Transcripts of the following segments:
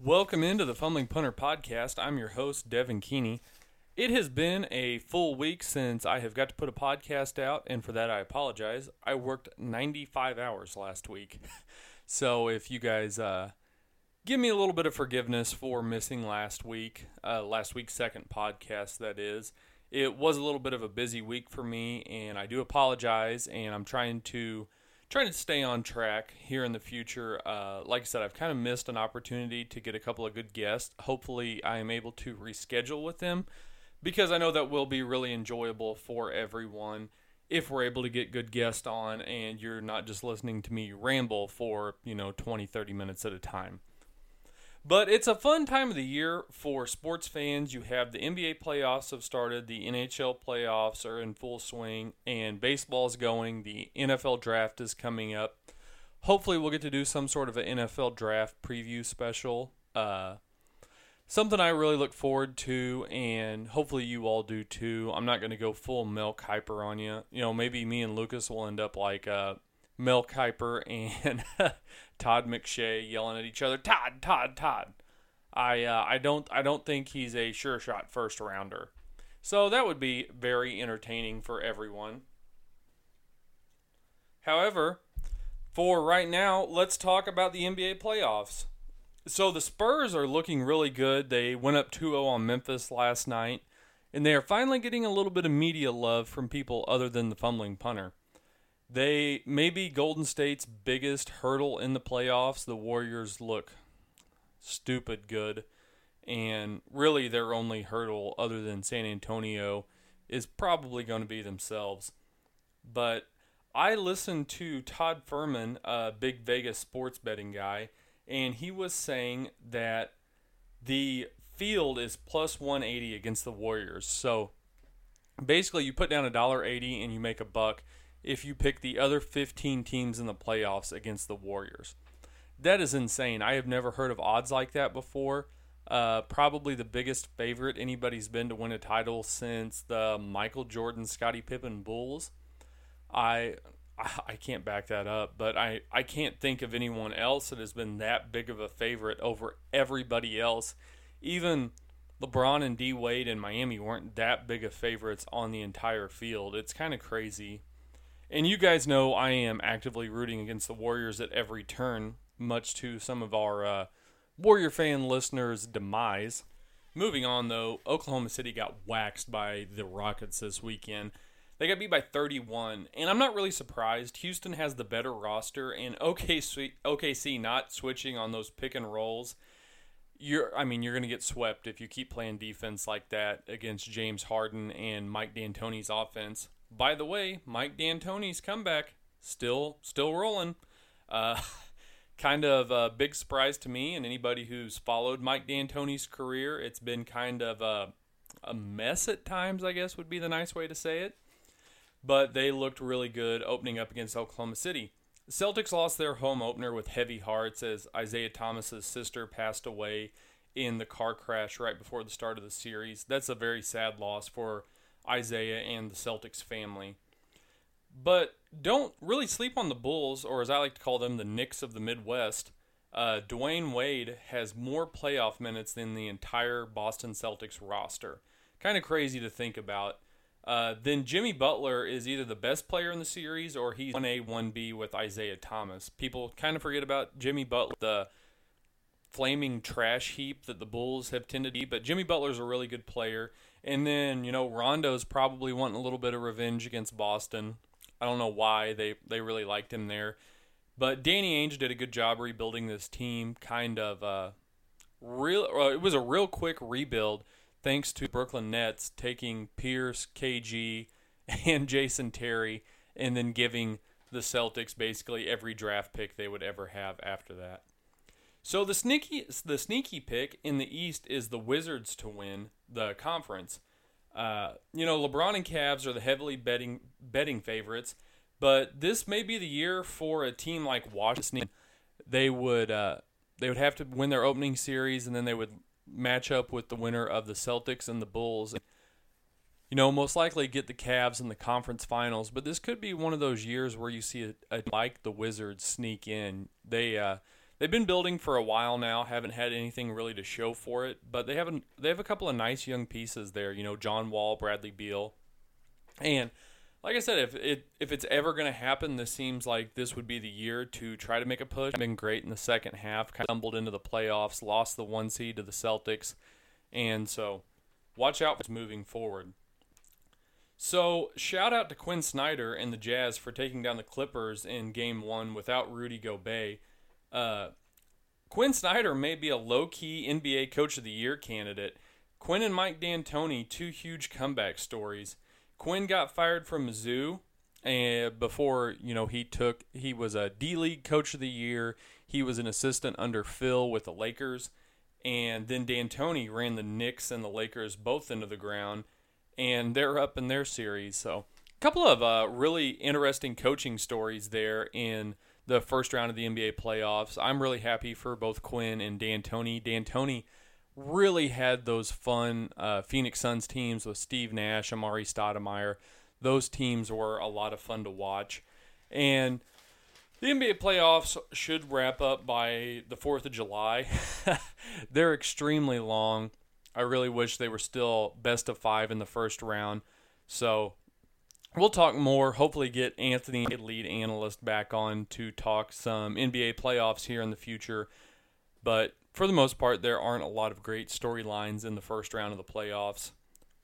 Welcome into the Fumbling Punter podcast. I'm your host, Devin Keeney. It has been a full week since I have got to put a podcast out, and for that I apologize. I worked 95 hours last week. so if you guys uh, give me a little bit of forgiveness for missing last week, uh, last week's second podcast, that is. It was a little bit of a busy week for me, and I do apologize, and I'm trying to trying to stay on track here in the future. Uh, like I said, I've kind of missed an opportunity to get a couple of good guests. Hopefully, I am able to reschedule with them because I know that will be really enjoyable for everyone if we're able to get good guests on and you're not just listening to me ramble for, you know, 20, 30 minutes at a time. But it's a fun time of the year for sports fans. You have the NBA playoffs have started, the NHL playoffs are in full swing, and baseball's going. The NFL draft is coming up. Hopefully, we'll get to do some sort of an NFL draft preview special. Uh, something I really look forward to, and hopefully you all do too. I'm not going to go full Mel Kiper on you. You know, maybe me and Lucas will end up like uh, Mel Kiper and Todd McShay yelling at each other, Todd, Todd, Todd. I uh, I don't I don't think he's a sure shot first rounder. So that would be very entertaining for everyone. However, for right now, let's talk about the NBA playoffs. So the Spurs are looking really good. They went up 2-0 on Memphis last night, and they are finally getting a little bit of media love from people other than the fumbling punter. They may be Golden State's biggest hurdle in the playoffs. The Warriors look stupid good. And really, their only hurdle, other than San Antonio, is probably going to be themselves. But I listened to Todd Fuhrman, a big Vegas sports betting guy, and he was saying that the field is plus 180 against the Warriors. So basically, you put down a dollar eighty and you make a buck if you pick the other 15 teams in the playoffs against the Warriors. That is insane. I have never heard of odds like that before. Uh, probably the biggest favorite anybody's been to win a title since the Michael Jordan, Scottie Pippen Bulls. I I can't back that up, but I, I can't think of anyone else that has been that big of a favorite over everybody else. Even LeBron and D Wade in Miami weren't that big of favorites on the entire field. It's kind of crazy and you guys know I am actively rooting against the Warriors at every turn, much to some of our uh, Warrior fan listeners' demise. Moving on, though, Oklahoma City got waxed by the Rockets this weekend. They got beat by 31, and I'm not really surprised. Houston has the better roster, and OKC, not switching on those pick and rolls. You're, I mean, you're going to get swept if you keep playing defense like that against James Harden and Mike D'Antoni's offense. By the way, Mike D'Antoni's comeback still still rolling. Uh, kind of a big surprise to me and anybody who's followed Mike D'Antoni's career. It's been kind of a, a mess at times, I guess would be the nice way to say it. But they looked really good opening up against Oklahoma City. The Celtics lost their home opener with heavy hearts as Isaiah Thomas's sister passed away in the car crash right before the start of the series. That's a very sad loss for Isaiah and the Celtics family. But don't really sleep on the Bulls, or as I like to call them, the Knicks of the Midwest. Uh, Dwyane Wade has more playoff minutes than the entire Boston Celtics roster. Kind of crazy to think about. Uh, then Jimmy Butler is either the best player in the series or he's 1A, 1B with Isaiah Thomas. People kind of forget about Jimmy Butler, the flaming trash heap that the Bulls have tended to be, but Jimmy Butler's a really good player. And then, you know, Rondo's probably wanting a little bit of revenge against Boston. I don't know why they, they really liked him there. But Danny Ainge did a good job rebuilding this team. Kind of uh, real. Uh, it was a real quick rebuild thanks to Brooklyn Nets taking Pierce, KG, and Jason Terry, and then giving the Celtics basically every draft pick they would ever have after that. So the sneaky the sneaky pick in the East is the Wizards to win the conference. Uh, you know, LeBron and Cavs are the heavily betting betting favorites, but this may be the year for a team like Washington. They would uh, they would have to win their opening series, and then they would match up with the winner of the Celtics and the Bulls. You know, most likely get the Cavs in the conference finals, but this could be one of those years where you see a, a like the Wizards sneak in. They uh, they've been building for a while now. Haven't had anything really to show for it, but they haven't. They have a couple of nice young pieces there. You know, John Wall, Bradley Beal, and like I said, if it if it's ever going to happen, this seems like this would be the year to try to make a push. Been great in the second half. Kind of stumbled into the playoffs, lost the one seed to the Celtics, and so watch out for moving forward. So, shout out to Quin Snyder and the Jazz for taking down the Clippers in game one without Rudy Gobert. Uh, Quin Snyder may be a low key NBA Coach of the Year candidate. Quin and Mike D'Antoni, two huge comeback stories. Quin got fired from Mizzou and before you know he took he was a D League Coach of the Year. He was an assistant under Phil with the Lakers, and then D'Antoni ran the Knicks and the Lakers both into the ground and they're up in their series. So, a couple of uh, really interesting coaching stories there in the first round of the NBA playoffs. I'm really happy for both Quin and D'Antoni. D'Antoni really had those fun uh, Phoenix Suns teams with Steve Nash, Amar'e Stoudemire. Those teams were a lot of fun to watch. And the NBA playoffs should wrap up by the 4th of July. They're extremely long. I really wish they were still best of five in the first round. So we'll talk more. Hopefully, get Anthony, lead analyst, back on to talk some NBA playoffs here in the future. But for the most part, there aren't a lot of great storylines in the first round of the playoffs,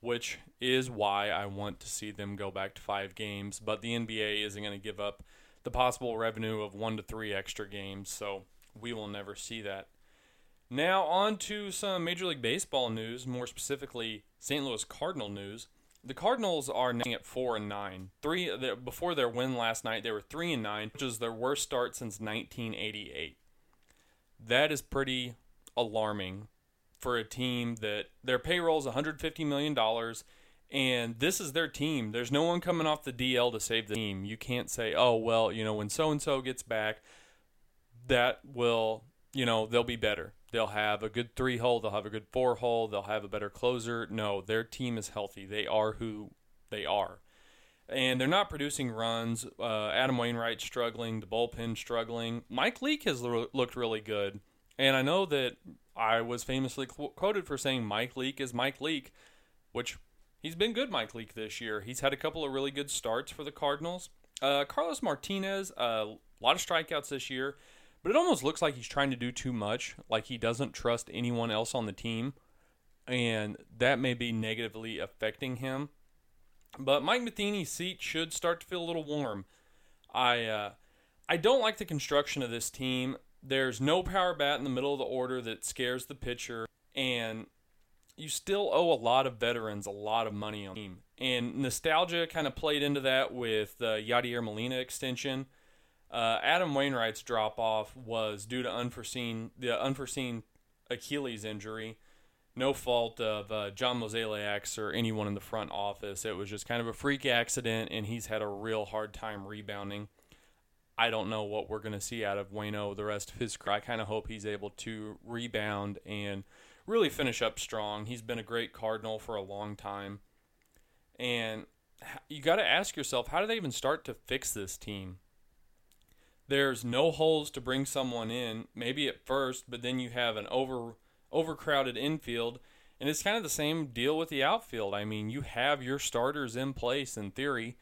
which is why I want to see them go back to five games. But the NBA isn't going to give up the possible revenue of one to three extra games, so we will never see that. Now, on to some Major League Baseball news, more specifically St. Louis Cardinal news. The Cardinals are now at four and nine. Three before their win last night, they were three and nine, which is their worst start since 1988. That is pretty alarming for a team that their payroll is 150 million dollars, and this is their team. There's no one coming off the DL to save the team. You can't say, oh well, you know, when so and so gets back, that will, you know, they'll be better They'll have a good three hole. They'll have a good four hole. They'll have a better closer. No, their team is healthy. They are who they are. And they're not producing runs. Uh, Adam Wainwright struggling. The bullpen struggling. Mike Leake has looked really good. And I know that I was famously qu- quoted for saying Mike Leake is Mike Leake, which he's been good, Mike Leake, this year. He's had a couple of really good starts for the Cardinals. Uh, Carlos Martinez, uh, a lot of strikeouts this year. But it almost looks like he's trying to do too much, like he doesn't trust anyone else on the team, and that may be negatively affecting him. But Mike Matheny's seat should start to feel a little warm. I uh, I don't like the construction of this team. There's no power bat in the middle of the order that scares the pitcher, and you still owe a lot of veterans a lot of money on the team. And nostalgia kind of played into that with the Yadier Molina extension. Uh, Adam Wainwright's drop off was due to unforeseen the unforeseen Achilles injury. No fault of uh, John Mozeliak's or anyone in the front office. It was just kind of a freak accident, and he's had a real hard time rebounding. I don't know what we're going to see out of Wayno the rest of his career. I kind of hope he's able to rebound and really finish up strong. He's been a great Cardinal for a long time. And you got to ask yourself, how do they even start to fix this team? There's no holes to bring someone in, maybe at first, but then you have an over overcrowded infield. And it's kind of the same deal with the outfield. I mean, you have your starters in place in theory,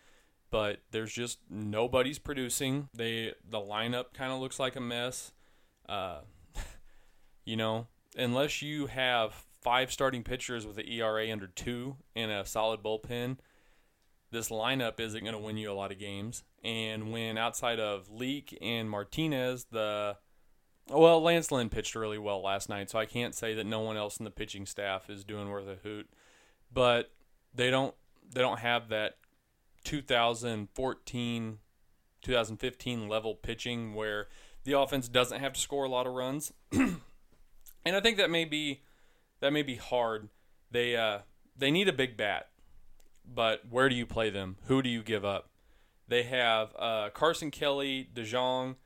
but there's just nobody's producing. They the lineup kind of looks like a mess. Uh, you know, unless you have five starting pitchers with an ERA under two and a solid bullpen, this lineup isn't going to win you a lot of games. And when outside of Leake and Martinez, the well, Lance Lynn pitched really well last night, so I can't say that no one else in the pitching staff is doing worth a hoot. But they don't they don't have that 2014 2015 level pitching where the offense doesn't have to score a lot of runs. and I think that may be that may be hard. They uh, they need a big bat, but where do you play them? Who do you give up? They have uh, Carson Kelly, DeJong,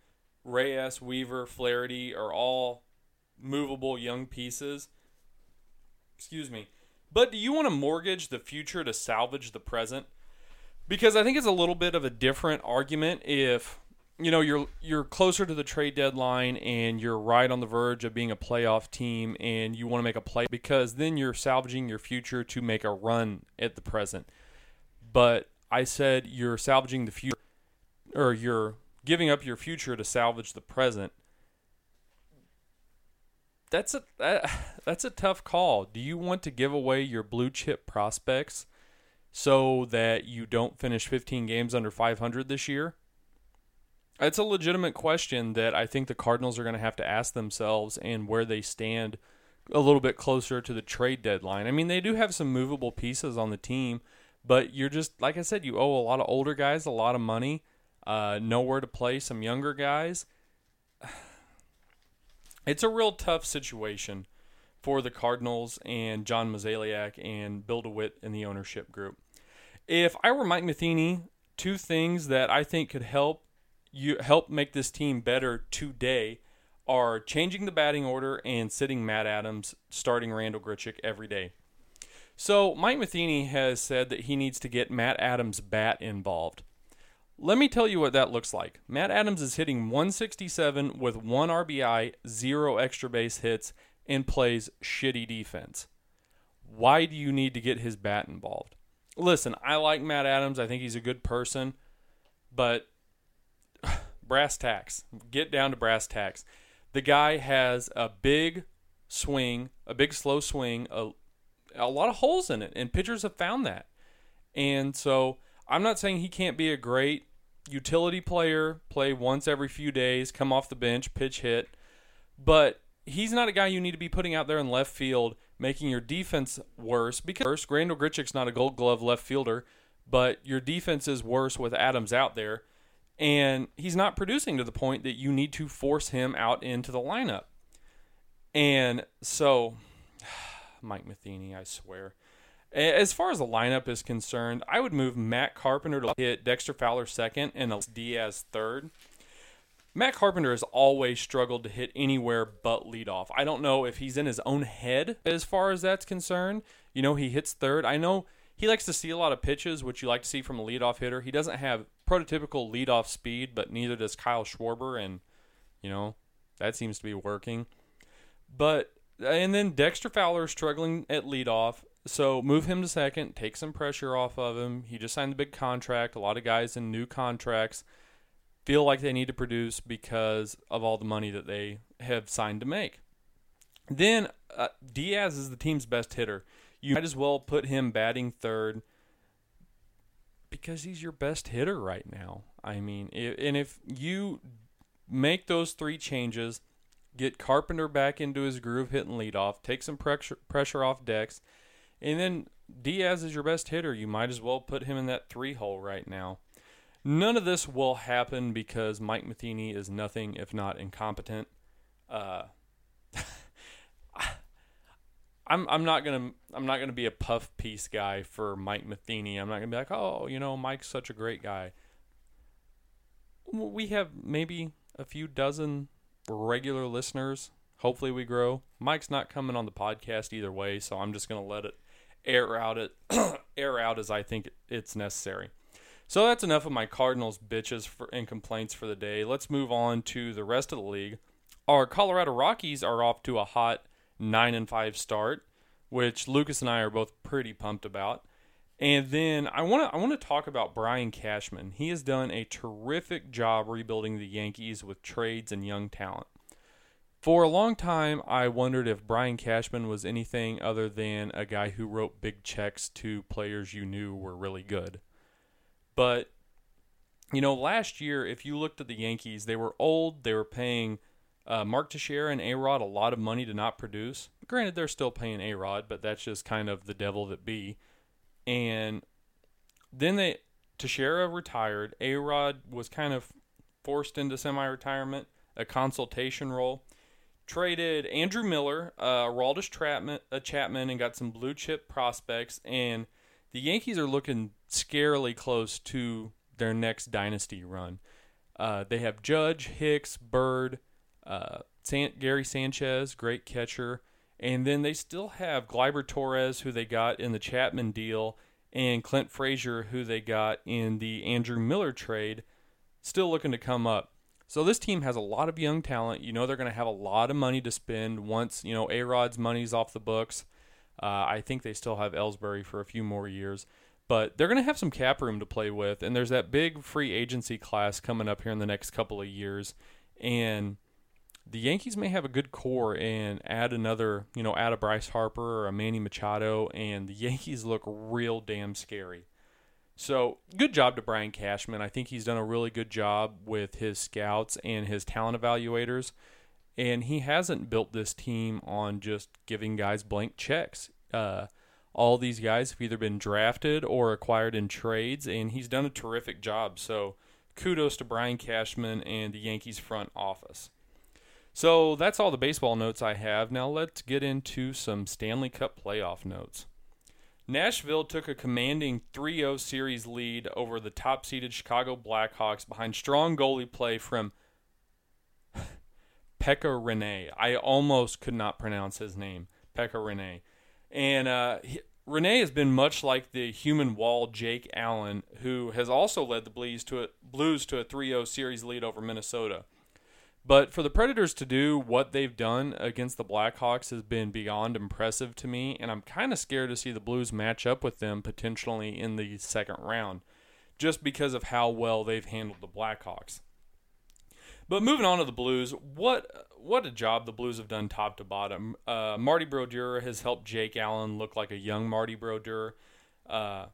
Reyes, Weaver, Flaherty are all movable young pieces. Excuse me. But do you want to mortgage the future to salvage the present? Because I think it's a little bit of a different argument if you know you're you're closer to the trade deadline and you're right on the verge of being a playoff team and you want to make a play because then you're salvaging your future to make a run at the present. But I said you're salvaging the future or you're giving up your future to salvage the present. That's a that, that's a tough call. Do you want to give away your blue chip prospects so that you don't finish 15 games under 500 this year? It's a legitimate question that I think the Cardinals are going to have to ask themselves and where they stand a little bit closer to the trade deadline. I mean, they do have some movable pieces on the team, but you're just, like I said, you owe a lot of older guys a lot of money, uh, nowhere to play some younger guys. It's a real tough situation for the Cardinals and John Mozeliak and Bill DeWitt in the ownership group. If I were Mike Matheny, two things that I think could help you help make this team better today are changing the batting order and sitting Matt Adams, starting Randal Grichuk every day. So Mike Matheny has said that he needs to get Matt Adams' bat involved. Let me tell you what that looks like. Matt Adams is hitting 167 with one RBI, zero extra base hits, and plays shitty defense. Why do you need to get his bat involved? Listen, I like Matt Adams. I think he's a good person, but brass tacks. Get down to brass tacks. The guy has a big swing, a big slow swing, a, a lot of holes in it, and pitchers have found that. And so I'm not saying he can't be a great utility player, play once every few days, come off the bench, pitch hit, but he's not a guy you need to be putting out there in left field, making your defense worse. Because first, Randal Grichuk's not a Gold Glove left fielder, but your defense is worse with Adams out there and he's not producing to the point that you need to force him out into the lineup. And so, Mike Matheny, I swear. As far as the lineup is concerned, I would move Matt Carpenter to hit Dexter Fowler second and Diaz third. Matt Carpenter has always struggled to hit anywhere but leadoff. I don't know if he's in his own head as far as that's concerned. You know, he hits third. I know he likes to see a lot of pitches, which you like to see from a leadoff hitter. He doesn't have prototypical leadoff speed, but neither does Kyle Schwarber, and you know that seems to be working. But and then Dexter Fowler is struggling at leadoff, so move him to second, take some pressure off of him. He just signed a big contract. A lot of guys in new contracts feel like they need to produce because of all the money that they have signed to make. Then uh, Diaz is the team's best hitter you might as well put him batting third because he's your best hitter right now. I mean, and if you make those three changes, get Carpenter back into his groove hitting leadoff, take some pressure pressure off Dex, and then Diaz is your best hitter. You might as well put him in that three hole right now. None of this will happen because Mike Matheny is nothing if not incompetent. Uh, I'm I'm not gonna I'm not gonna be a puff piece guy for Mike Matheny. I'm not gonna be like, oh, you know, Mike's such a great guy. We have maybe a few dozen regular listeners. Hopefully, we grow. Mike's not coming on the podcast either way, so I'm just gonna let it air out it air out as I think it's necessary. So that's enough of my Cardinals bitches for, and complaints for the day. Let's move on to the rest of the league. Our Colorado Rockies are off to a hot nine and five start, which Lucas and I are both pretty pumped about. And then I want to I want to talk about Brian Cashman. He has done a terrific job rebuilding the Yankees with trades and young talent. For a long time, I wondered if Brian Cashman was anything other than a guy who wrote big checks to players you knew were really good. But you know, last year, if you looked at the Yankees, they were old. They were paying uh, Mark Teixeira and A Rod a lot of money to not produce. Granted, they're still paying A Rod, but that's just kind of the devil that be. And then they Teixeira retired. A Rod was kind of forced into semi-retirement, a consultation role. Traded Andrew Miller, uh, Aroldis Chapman, uh, Chapman, and got some blue chip prospects. And the Yankees are looking scarily close to their next dynasty run. Uh, they have Judge, Hicks, Bird, uh, San- Gary Sanchez, great catcher. And then they still have Gleyber Torres, who they got in the Chapman deal, and Clint Frazier, who they got in the Andrew Miller trade, still looking to come up. So this team has a lot of young talent. You know they're going to have a lot of money to spend once you know A Rod's money's off the books. Uh, I think they still have Ellsbury for a few more years, but they're going to have some cap room to play with. And there's that big free agency class coming up here in the next couple of years, and the Yankees may have a good core and add another, you know, add a Bryce Harper or a Manny Machado, and the Yankees look real damn scary. So, good job to Brian Cashman. I think he's done a really good job with his scouts and his talent evaluators. And he hasn't built this team on just giving guys blank checks. Uh, all these guys have either been drafted or acquired in trades, and he's done a terrific job. So, kudos to Brian Cashman and the Yankees front office. So that's all the baseball notes I have. Now let's get into some Stanley Cup playoff notes. Nashville took a commanding 3 0 series lead over the top seeded Chicago Blackhawks behind strong goalie play from Pekka Rinne. I almost could not pronounce his name, Pekka Rinne. And uh, Rinne has been much like the human wall Jake Allen, who has also led the Blues to a, Blues to a 3 0 series lead over Minnesota. But for the Predators to do what they've done against the Blackhawks has been beyond impressive to me, and I'm kind of scared to see the Blues match up with them potentially in the second round, just because of how well they've handled the Blackhawks. But moving on to the Blues, what what a job the Blues have done top to bottom. Uh, Marty Brodeur has helped Jake Allen look like a young Marty Brodeur. Uh,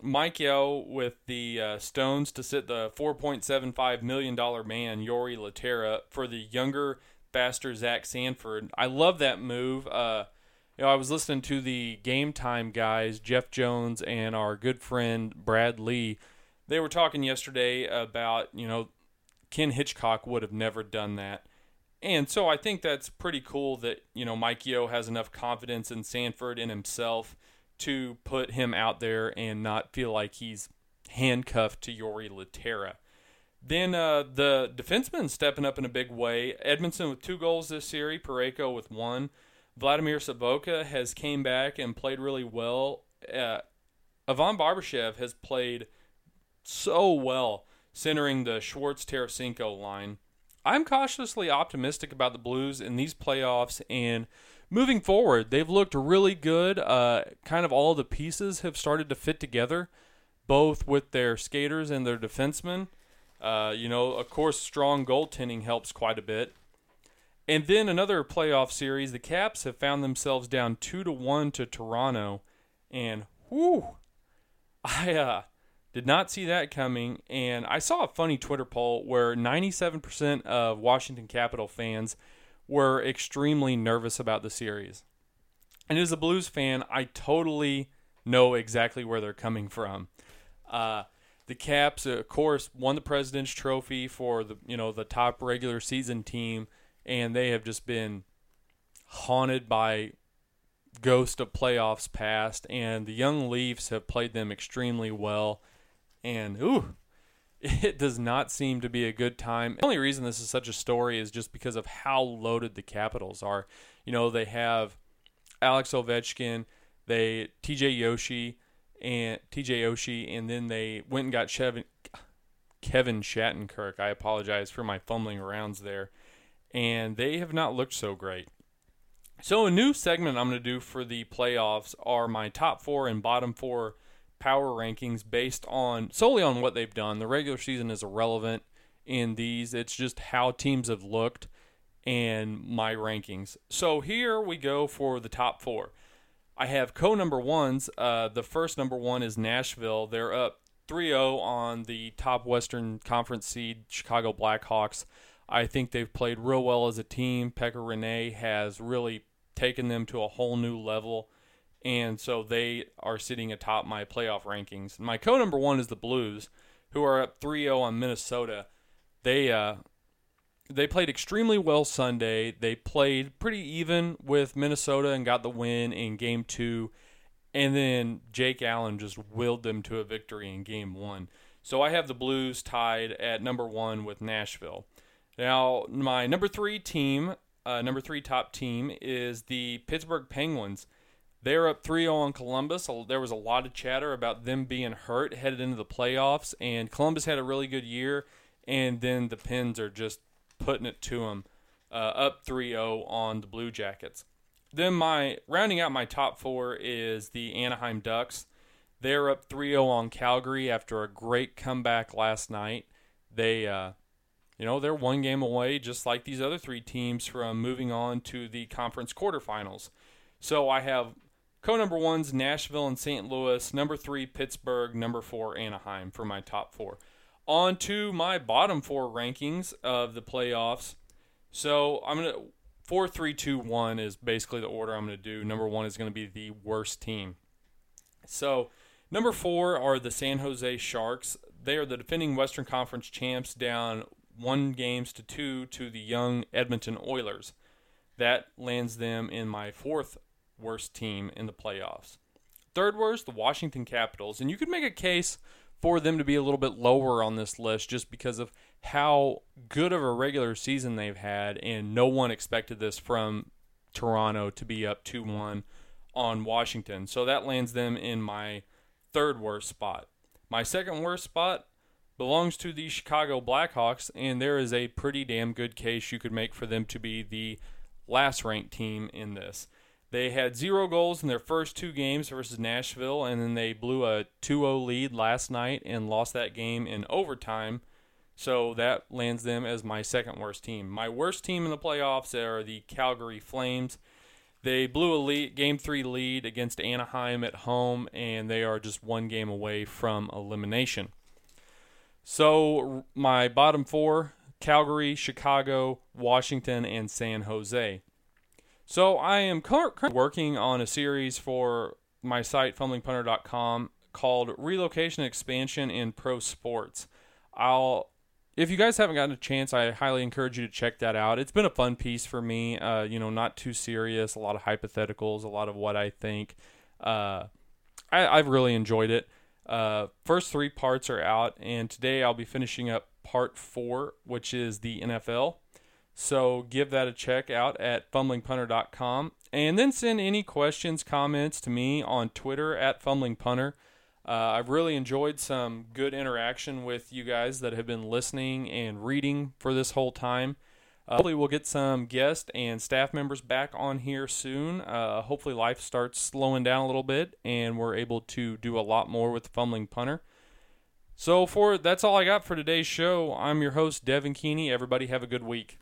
Mike Yeo with the uh, Stones to sit the $4.75 million man, Jori Lehtera, for the younger faster Zach Sanford. I love that move. Uh, you know, I was listening to the Game Time guys, Jeff Jones and our good friend Brad Lee. They were talking yesterday about, you know, Ken Hitchcock would have never done that. And so I think that's pretty cool that, you know, Mike Yeo has enough confidence in Sanford and himself to put him out there and not feel like he's handcuffed to Jori Lehtera. Then uh, the defenseman stepping up in a big way. Edmondson with two goals this series, Parayko with one. Vladimir Sobotka has came back and played really well. Uh, Ivan Barbashev has played so well, centering the Schwartz Tarasenko line. I'm cautiously optimistic about the Blues in these playoffs and moving forward, they've looked really good. Uh, kind of all the pieces have started to fit together, both with their skaters and their defensemen. Uh, you know, of course, strong goaltending helps quite a bit. And then another playoff series, the Caps have found themselves down two to one to Toronto, and whoo, I uh, did not see that coming. And I saw a funny Twitter poll where 97% of Washington Capital fans were extremely nervous about the series. And as a Blues fan, I totally know exactly where they're coming from. Uh, the Caps, of course, won the President's Trophy for the you know the top regular season team, and they have just been haunted by ghost of playoffs past. And the young Leafs have played them extremely well. And ooh, it does not seem to be a good time. The only reason this is such a story is just because of how loaded the Capitals are. You know, they have Alex Ovechkin, they TJ Yoshi and TJ Oshie, and then they went and got Chevin, Kevin Shattenkirk. I apologize for my fumbling arounds there. And they have not looked so great. So a new segment I'm going to do for the playoffs are my top four and bottom four power rankings based on solely on what they've done. The regular season is irrelevant in these. It's just how teams have looked and my rankings. So here we go for the top four. I have co number ones. Uh, the first number one is Nashville. They're up 3 0 on the top Western Conference seed, Chicago Blackhawks. I think they've played real well as a team. Pekka Rinne has really taken them to a whole new level and so they are sitting atop my playoff rankings. My co number one is the Blues, who are up 3-0 on Minnesota. They uh, they played extremely well Sunday. They played pretty even with Minnesota and got the win in Game Two, and then Jake Allen just willed them to a victory in Game One. So I have the Blues tied at number one with Nashville. Now my number three team, uh, number three top team is the Pittsburgh Penguins. They're up 3 0 on Columbus. There was a lot of chatter about them being hurt headed into the playoffs, and Columbus had a really good year. and then the Pens are just putting it to them, uh, up 3-0 on the Blue Jackets. Then my rounding out my top four is the Anaheim Ducks. They're up 3-0 on Calgary after a great comeback last night. They, uh, you know, they're one game away, just like these other three teams, from moving on to the conference quarterfinals. So I have co number ones Nashville and St. Louis, number three Pittsburgh, number four Anaheim for my top four. On to my bottom four rankings of the playoffs. So I'm gonna four, three, two, one is basically the order I'm gonna do. Number one is gonna be the worst team. So number four are the San Jose Sharks. They are the defending Western Conference champs, down one games to two to the young Edmonton Oilers. That lands them in my fourth worst team in the playoffs. Third worst, the Washington Capitals. And you could make a case for them to be a little bit lower on this list just because of how good of a regular season they've had, and no one expected this from Toronto to be up 2 1 on Washington. So that lands them in my third worst spot. My second worst spot belongs to the Chicago Blackhawks, and there is a pretty damn good case you could make for them to be the last ranked team in this. They had zero goals in their first two games versus Nashville, and then they blew a 2 0 lead last night and lost that game in overtime. So that lands them as my second worst team. My worst team in the playoffs are the Calgary Flames. They blew a lead, game three lead against Anaheim at home, and they are just one game away from elimination. So my bottom four Calgary, Chicago, Washington, and San Jose. So I am currently working on a series for my site, fumblingpunter.com, called Relocation Expansion in Pro Sports. I'll if you guys haven't gotten a chance, I highly encourage you to check that out. It's been a fun piece for me. Uh, you know, not too serious, a lot of hypotheticals, a lot of what I think. Uh, I, I've really enjoyed it. Uh, first three parts are out, and today I'll be finishing up part four, which is the NFL. So give that a check out at fumblingpunter.com. And then send any questions, comments to me on Twitter at fumblingpunter. Uh, I've really enjoyed some good interaction with you guys that have been listening and reading for this whole time. Uh, hopefully, we'll get some guests and staff members back on here soon. Uh, hopefully, life starts slowing down a little bit and we're able to do a lot more with Fumbling Punter. So, for that's all I got for today's show. I'm your host, Devin Keeney. Everybody, have a good week.